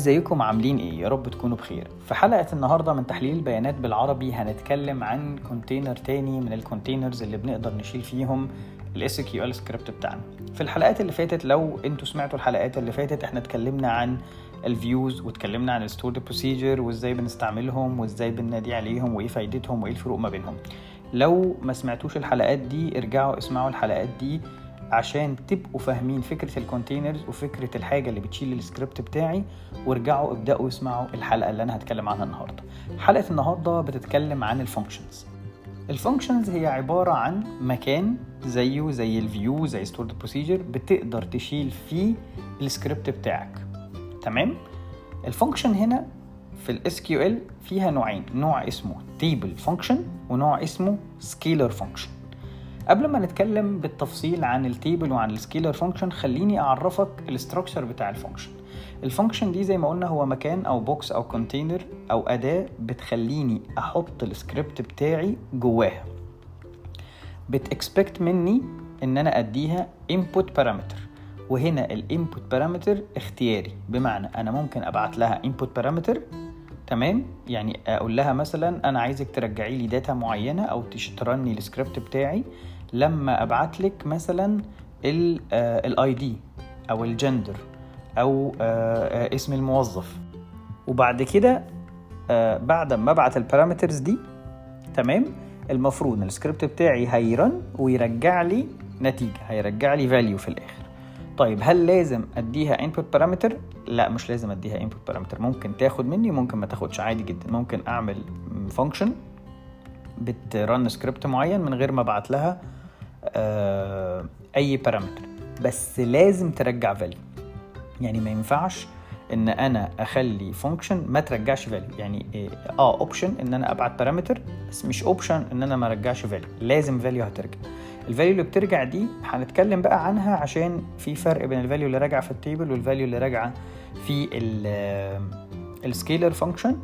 ازيكم؟ عاملين إيه؟ يا رب تكونوا بخير. في حلقة النهاردة من تحليل البيانات بالعربي هنتكلم عن container تاني من ال containers اللي بنقدر نشيل فيهم ال SQL script بتاعنا. في الحلقات اللي فاتت لو أنتوا سمعتوا الحلقات اللي فاتت إحنا اتكلمنا عن ال views واتكلمنا عن ال stored procedure وازاي بنستعملهم وازاي بننادي عليهم وإيه فايدتهم وإيه الفروق ما بينهم. لو ما سمعتوش الحلقات دي ارجعوا اسمعوا الحلقات دي. عشان تبقوا فاهمين فكرة ال containers وفكرة الحاجة اللي بتشيل السكريبت بتاعي وارجعوا ابدأوا اسمعوا الحلقة اللي أنا هتكلم عنها النهارده. حلقة النهارده بتتكلم عن ال functions ال functions هي عبارة عن مكان زيه زي ال view زي stored procedure بتقدر تشيل فيه السكريبت بتاعك. تمام؟ ال function هنا في ال SQL فيها نوعين نوع اسمه table function ونوع اسمه scalar function قبل ما نتكلم بالتفصيل عن ال table وعن ال scalar function خليني أعرفك ال structure بتاع ال function ال function دي زي ما قلنا هو مكان أو box أو container أو أداة بتخليني أحط السكريبت بتاعي جواها. بت expect مني إن أنا أديها input parameter. وهنا ال input parameter اختياري. بمعنى أنا ممكن أبعت لها input parameter تمام؟ يعني أقول لها مثلا أنا عايزك ترجعي لي data معينة أو ت return لي ال script بتاعي. لما ابعت لك مثلا ال ID أو الجندر أو اسم الموظف. وبعد كده بعد ما أبعت ال parameters دي تمام؟ المفروض السكريبت بتاعي هي run ويرجع لي نتيجة هيرجع لي value في الآخر. طيب هل لازم أديها input parameter لا مش لازم أديها input parameter ممكن تاخد مني ممكن ما تاخدش عادي جدا. ممكن أعمل function بت run script معين من غير ما أبعت لها آه أي parameter بس لازم ترجع value يعني ما ينفعش إن أنا أخلي function ما ترجعش value يعني آه option إن أنا أبعت parameter بس مش option إن أنا ما ارجعش value لازم value هترجع. ال value اللي بترجع دي هنتكلم بقى عنها عشان في فرق بين ال value اللي راجعه في ال table وال value اللي راجعه في ال scalar function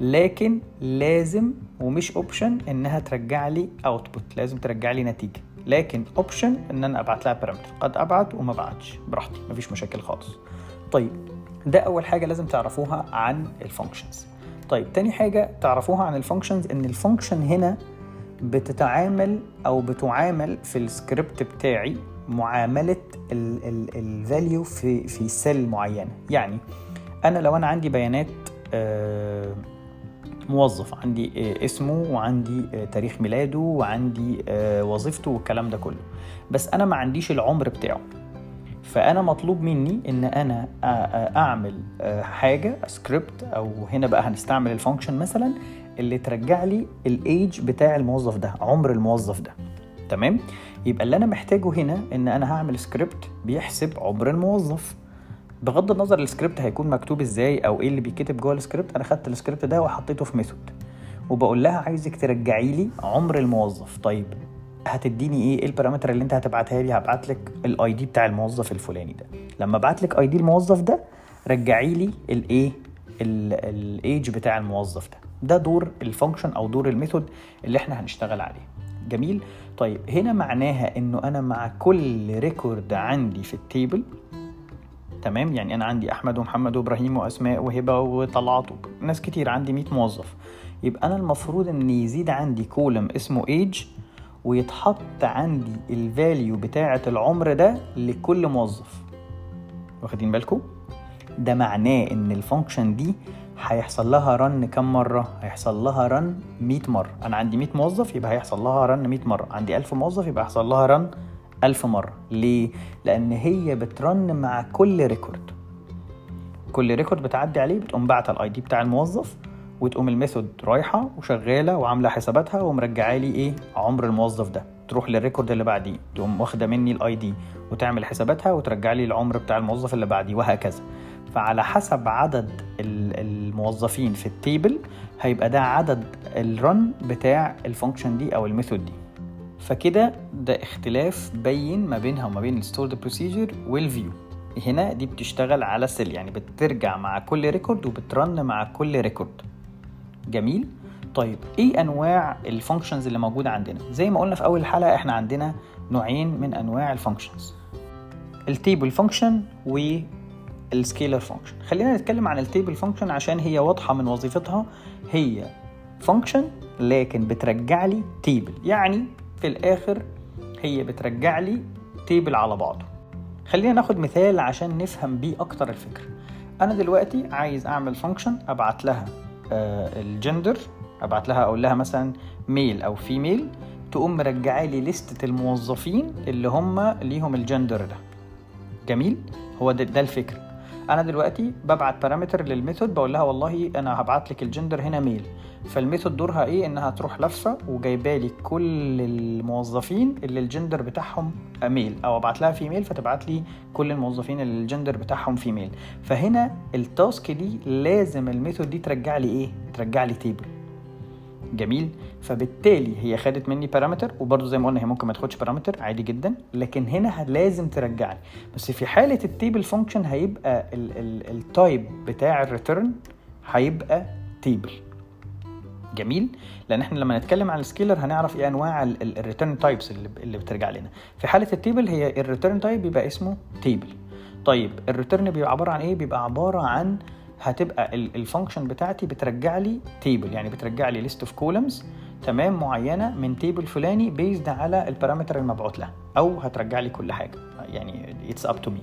لكن لازم ومش option إنها ترجع لي output لازم ترجع لي نتيجة. لكن option إن أنا ابعت لها parameter قد ابعت وما ابعتش براحتي مفيش مشاكل خالص. طيب ده أول حاجة لازم تعرفوها عن ال functions طيب تاني حاجة تعرفوها عن ال functions إن ال function هنا بتتعامل أو بتعامل في السكريبت بتاعي معاملة ال value في في cell معينة. يعني أنا لو أنا عندي بيانات موظف عندي اسمه وعندي تاريخ ميلاده وعندي وظيفته والكلام ده كله. بس أنا ما عنديش العمر بتاعه. فأنا مطلوب مني إن أنا أعمل حاجة سكريبت أو هنا بقى هنستعمل ال function مثلا اللي ترجع لي الايج بتاع الموظف ده عمر الموظف ده. تمام؟ يبقى اللي أنا محتاجه هنا إن أنا هعمل سكريبت بيحسب عمر الموظف. بغض النظر السكريبت هيكون مكتوب إزاي أو إيه اللي بيتكتب جوه السكريبت أنا خدت السكريبت ده وحطيته في method. وبقول لها عايزك ترجعي لي عمر الموظف. طيب هتديني إيه؟ إيه ال parameter اللي أنت هتبعتها لي؟ هبعت لك ال ID بتاع الموظف الفلاني ده. لما أبعت لك ID الموظف ده رجعي لي الايه الايج بتاع الموظف ده. ده دور ال function أو دور ال method اللي إحنا هنشتغل عليه. جميل؟ طيب هنا معناها إنه أنا مع كل record عندي في ال table تمام؟ يعني أنا عندي أحمد ومحمد وإبراهيم وأسماء وهبة وطلعت ناس كتير عندي 100 موظف. يبقى أنا المفروض إن يزيد عندي column اسمه age ويتحط عندي ال value بتاعة العمر ده لكل موظف. واخدين بالكم؟ ده معناه إن ال function دي هيحصل لها run كم مرة؟ هيحصل لها run 100 مرة، أنا عندي 100 موظف يبقى هيحصل لها run 100 مرة، عندي 1000 موظف يبقى هيحصل لها run 1000 مرة، ليه؟ لأن هي بت run مع كل record. كل record بتعدي عليه بتقوم باعتة ال ID بتاع الموظف وتقوم ال method رايحة وشغالة وعاملة حساباتها ومرجعة لي إيه؟ عمر الموظف ده، تروح لل record اللي بعديه، تقوم واخدة مني ال ID وتعمل حساباتها وترجع لي العمر بتاع الموظف اللي بعديه وهكذا. فعلى حسب عدد الموظفين في ال table هيبقى ده عدد ال run بتاع ال function دي أو ال method دي فكده ده اختلاف بين ما بينها وما بين ال stored procedure وال view هنا دي بتشتغل على cell يعني بترجع مع كل record وب return مع كل record جميل؟ طيب إيه أنواع ال functions اللي موجودة عندنا؟ زي ما قلنا في أول الحلقة إحنا عندنا نوعين من أنواع ال functions ال table function و ال scalar function خلينا نتكلم عن ال table function عشان هي واضحة من وظيفتها. هي function لكن بترجع لي table يعني في الآخر هي بترجع لي table على بعضه. خلينا ناخد مثال عشان نفهم بيه أكتر الفكرة. أنا دلوقتي عايز أعمل function أبعت لها آه الجندر أبعت لها أقول لها مثلا male أو female تقوم مرجعة لي لستة الموظفين اللي هم ليهم الجندر ده. جميل؟ هو ده, ده الفكرة. أنا دلوقتي ببعت parameter لل method بقول لها والله أنا هبعت لك الجندر هنا male فال method دورها إيه؟ إنها تروح لفة وجايبة لي كل الموظفين اللي الجندر بتاعهم male. أو أبعت لها female فتبعت لي كل الموظفين اللي الجندر بتاعهم female فهنا ال task دي لازم ال method دي ترجع لي إيه؟ ترجع لي table جميل. فبالتالي هي خدت مني parameter وبرده زي ما قلنا هي ممكن ما تاخدش parameter عادي جدا. لكن هنا لازم ترجعني بس في حالة ال table function هيبقى ال type بتاع ال return هيبقى table جميل. لأن إحنا لما نتكلم عن ال scalar هنعرف إيه أنواع ال return types اللي, بترجع لنا. في حالة ال table هي ال return type بيبقى اسمه table طيب ال return بيبقى عبارة عن إيه؟ بيبقى عبارة عن هتبقى ال function بتاعتي بترجع لي table يعني بترجع لي list of columns تمام معينة من table فلاني based على ال parameter المبعوث لها أو هترجع لي كل حاجة. يعني it's up to me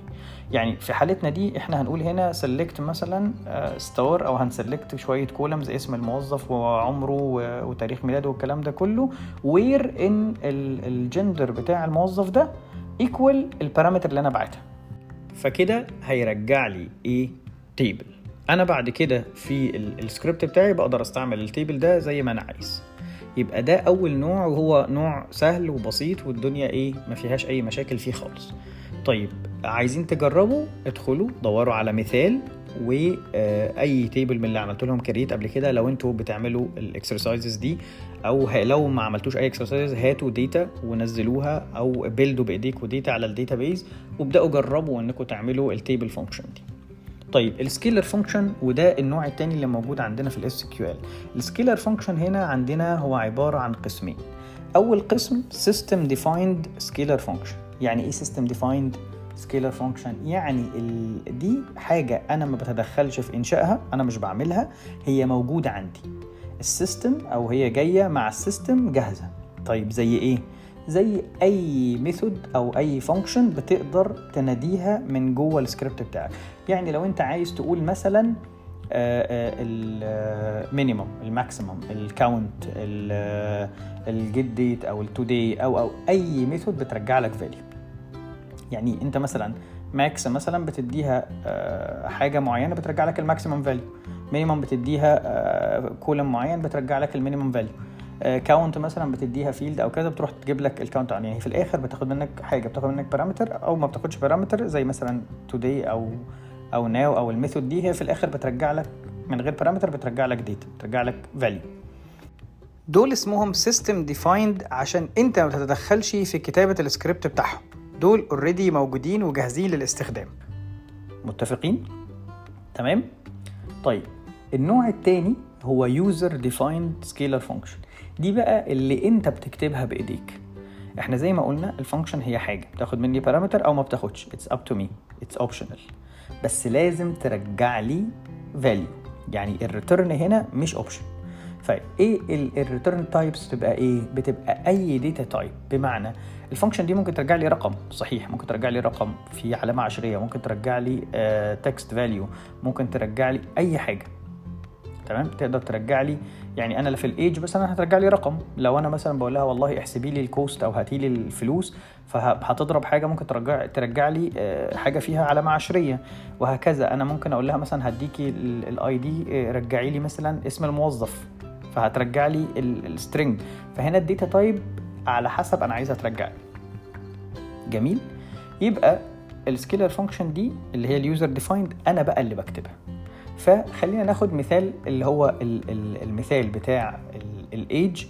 يعني في حالتنا دي إحنا هنقول هنا select مثلا star أو هن select شوية columns اسم الموظف وعمره وتاريخ ميلاده والكلام ده كله where ان الجندر بتاع الموظف ده equal ال parameter اللي أنا بعتها. فكده هيرجع لي إيه table أنا بعد كده في السكريبت بتاعي بقدر أستعمل ال table ده زي ما أنا عايز. يبقى ده أول نوع وهو نوع سهل وبسيط والدنيا إيه ما فيهاش أي مشاكل فيه خالص. طيب عايزين تجربوا ادخلوا دوروا على مثال وأي table من اللي عملت لهم create قبل كده. لو أنتوا بتعملوا ال exercises دي أو لو ما عملتوش أي exercise هاتوا data ونزلوها أو build وا بإيديكوا data على ال database وابدأوا جربوا انكم تعملوا ال table function دي. طيب ال scalar function وده النوع الثاني اللي موجود عندنا في ال SQL ال scalar function هنا عندنا هو عبارة عن قسمين. أول قسم system defined scalar function يعني إيه system defined scalar function يعني ال... دي حاجة أنا ما بتدخلش في إنشائها أنا مش بعملها هي موجودة عندي. ال system أو هي جاية مع ال system جاهزة. طيب زي إيه؟ زي أي method أو أي function بتقدر تناديها من جوه السكريبت بتاعك. يعني لو أنت عايز تقول مثلا المينيمم الماكسيمم الكاونت الجيت ديت أو التوداي أو أو أي method بترجع لك value يعني أنت مثلا max مثلا بتديها حاجة معينة بترجع لك ال maximum value minimum بتديها column معين بترجع لك ال minimum value count مثلا بتديها field أو كذا بتروح تجيب لك ال count يعني في الآخر بتاخد منك حاجة بتاخد منك parameter أو ما بتاخدش parameter زي مثلا today أو أو now أو ال method دي هي في الآخر بترجع لك من غير parameter بترجع لك data بترجع لك value دول اسمهم system defined عشان أنت ما تتدخلش في كتابة السكريبت بتاعهم. دول already موجودين وجاهزين للاستخدام. متفقين؟ تمام؟ طيب النوع الثاني هو user defined scalar function دي بقى اللي انت بتكتبها بإيديك. إحنا زي ما قلنا ال function هي حاجة بتاخد مني parameter أو ما بتاخدش. it's up to me it's optional بس لازم ترجع لي value يعني ال return هنا مش option فايه ال return types تبقى إيه؟ بتبقى اي data type بمعنى ال function دي ممكن ترجع لي رقم. صحيح ممكن ترجع لي رقم في علامة عشرية. ممكن ترجع لي text value ممكن ترجع لي أي حاجة. تمام؟ تقدر ترجع لي يعني أنا في الإيج مثلا هترجع لي رقم. لو أنا مثلا بقول لها والله احسبي لي ال cost أو هاتي لي الفلوس فهتضرب حاجة ممكن ترجع ترجع لي حاجة فيها علامة عشرية. وهكذا. أنا ممكن أقول لها مثلا هديكي ال ID رجعي لي مثلا اسم الموظف فهترجع لي ال string فهنا ال data type على حسب أنا عايزها ترجع لي. جميل؟ يبقى ال scalar function دي اللي هي ال user defined أنا بقى اللي بكتبها. فخلينا ناخد مثال اللي هو المثال بتاع الايج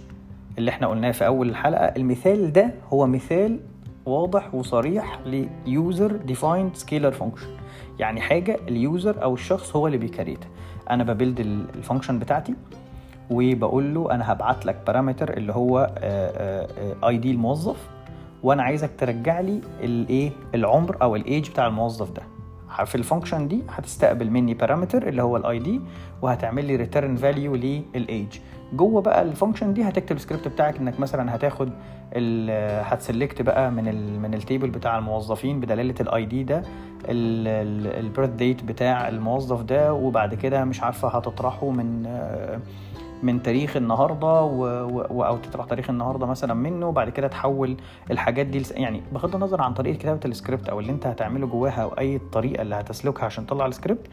اللي إحنا قلناه في أول الحلقة. المثال ده هو مثال واضح وصريح ل user defined scalar function يعني حاجة ال user أو الشخص هو اللي بي create ها. أنا ب build ال function بتاعتي وبقول له أنا هبعت لك parameter اللي هو ID الموظف وأنا عايزك ترجع لي الإيه العمر أو الايج بتاع الموظف ده. في ال function دي هتستقبل مني parameter اللي هو ال ID وهتعمل لي return value لل age جوه بقى ال function دي هتكتب السكريبت بتاعك إنك مثلا هتاخد هت select بقى من ال من ال table بتاع الموظفين بدلالة ال ID ده ال birth date بتاع الموظف ده وبعد كده مش عارفة هتطرحه من من تاريخ النهارده و... و... أو تطرح تاريخ النهارده مثلا منه وبعد كده تحول الحاجات دي لس... يعني بغض النظر عن طريقة كتابة السكريبت أو اللي أنت هتعمله جواها أو أي طريقة اللي هتسلكها عشان تطلع السكريبت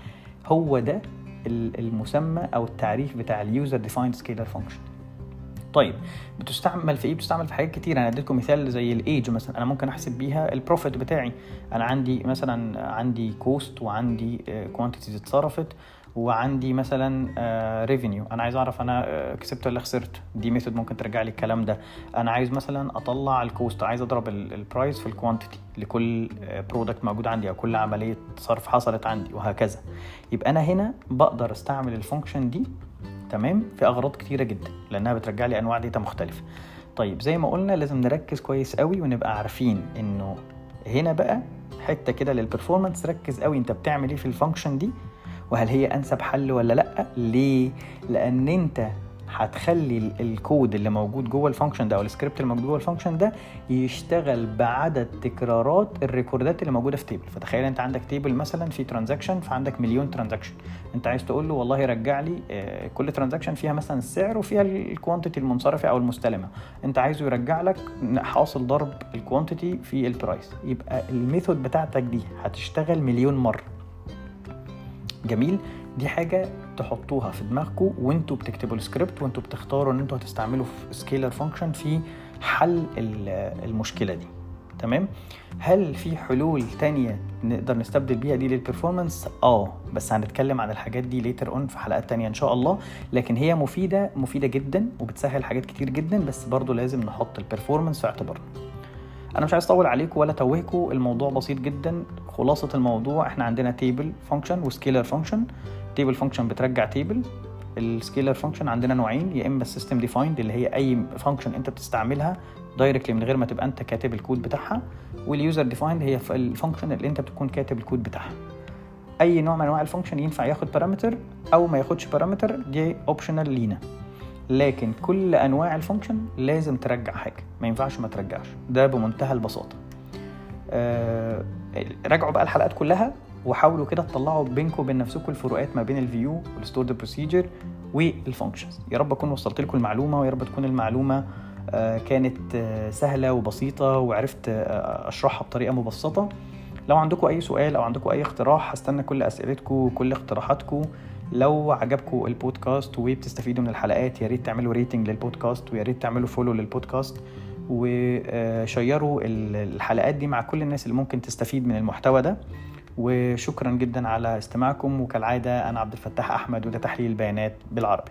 هو ده المسمى أو التعريف بتاع ال user defined scalar function طيب بتستعمل في إيه؟ بتستعمل في حاجات كتير. أنا اديتكم مثال زي الايج مثلا. أنا ممكن أحسب بيها ال profit بتاعي. أنا عندي مثلا عندي cost وعندي quantities اتصرفت. وعندي مثلا revenue أنا عايز أعرف أنا كسبت ولا خسرت؟ دي method ممكن ترجع لي الكلام ده. أنا عايز مثلا أطلع ال cost عايز أضرب ال price في ال quantity لكل product موجود عندي أو كل عملية صرف حصلت عندي وهكذا. يبقى أنا هنا بقدر أستعمل ال function دي تمام؟ في أغراض كتيرة جدا لأنها بترجع لي أنواع data مختلفة. طيب زي ما قلنا لازم نركز كويس قوي ونبقى عارفين إنه هنا بقى حتة كده لل performance ركز قوي أنت بتعمل إيه في ال function دي. وهل هي أنسب حل ولا لأ؟ ليه؟ لأن أنت هتخلي الكود اللي موجود جوه ال function ده أو السكريبت اللي موجود جوه ال function ده يشتغل بعدد تكرارات ال record ات اللي موجودة في table فتخيل أنت عندك table مثلا في transaction فعندك مليون transaction أنت عايز تقول له والله رجع لي كل transaction فيها مثلا السعر وفيها ال quantity المنصرفة أو المستلمة. أنت عايزه يرجع لك حاصل ضرب ال quantity في ال price يبقى ال method بتاعتك دي هتشتغل مليون مرة. جميل. دي حاجة تحطوها في دماغكم وانتوا بتكتبوا السكريبت وانتوا بتختاروا ان أنتوا هتستعملوا في scalar function في حل المشكلة دي. تمام؟ هل في حلول تانية نقدر نستبدل بيها دي لل performance آه بس هنتكلم عن الحاجات دي later on في حلقات تانية إن شاء الله. لكن هي مفيدة مفيدة جدا وبتسهل حاجات كتير جدا بس برضو لازم نحط ال performance في اعتبارنا. أنا مش عايز أطول عليكم ولا توهكم الموضوع بسيط جدا. خلاصة الموضوع إحنا عندنا table function و scalar function table function بترجع table ال scalar function عندنا نوعين يا إما ال system defined اللي هي أي function أنت بتستعملها directly من غير ما تبقى أنت كاتب الكود بتاعها وال user defined هي ال function اللي أنت بتكون كاتب الكود بتاعها. أي نوع من أنواع ال function ينفع ياخد parameter أو ما ياخدش بارامتر دي optional لينا. لكن كل أنواع ال function لازم ترجع حاجة ما ينفعش ما ترجعش. ده بمنتهى البساطة. أه راجعوا بقى الحلقات كلها وحاولوا كده تطلعوا بينكم وبين نفسكم الفروقات ما بين ال view وال stored procedure وال functions يا رب أكون وصلت لكم المعلومة ويا رب تكون المعلومة أه كانت أه سهلة وبسيطة وعرفت أشرحها بطريقة مبسطة. لو عندكم أي سؤال أو عندكم أي اقتراح هستنى كل أسئلتكم وكل اقتراحاتكم. لو عجبكم البودكاست وبتستفيدوا من الحلقات يا ريت تعملوا rating للبودكاست ويا ريت تعملوا follow للبودكاست وشيروا الحلقات دي مع كل الناس اللي ممكن تستفيد من المحتوى ده. وشكرا جدا على استماعكم وكالعادة أنا عبد الفتاح أحمد وده تحليل البيانات بالعربي.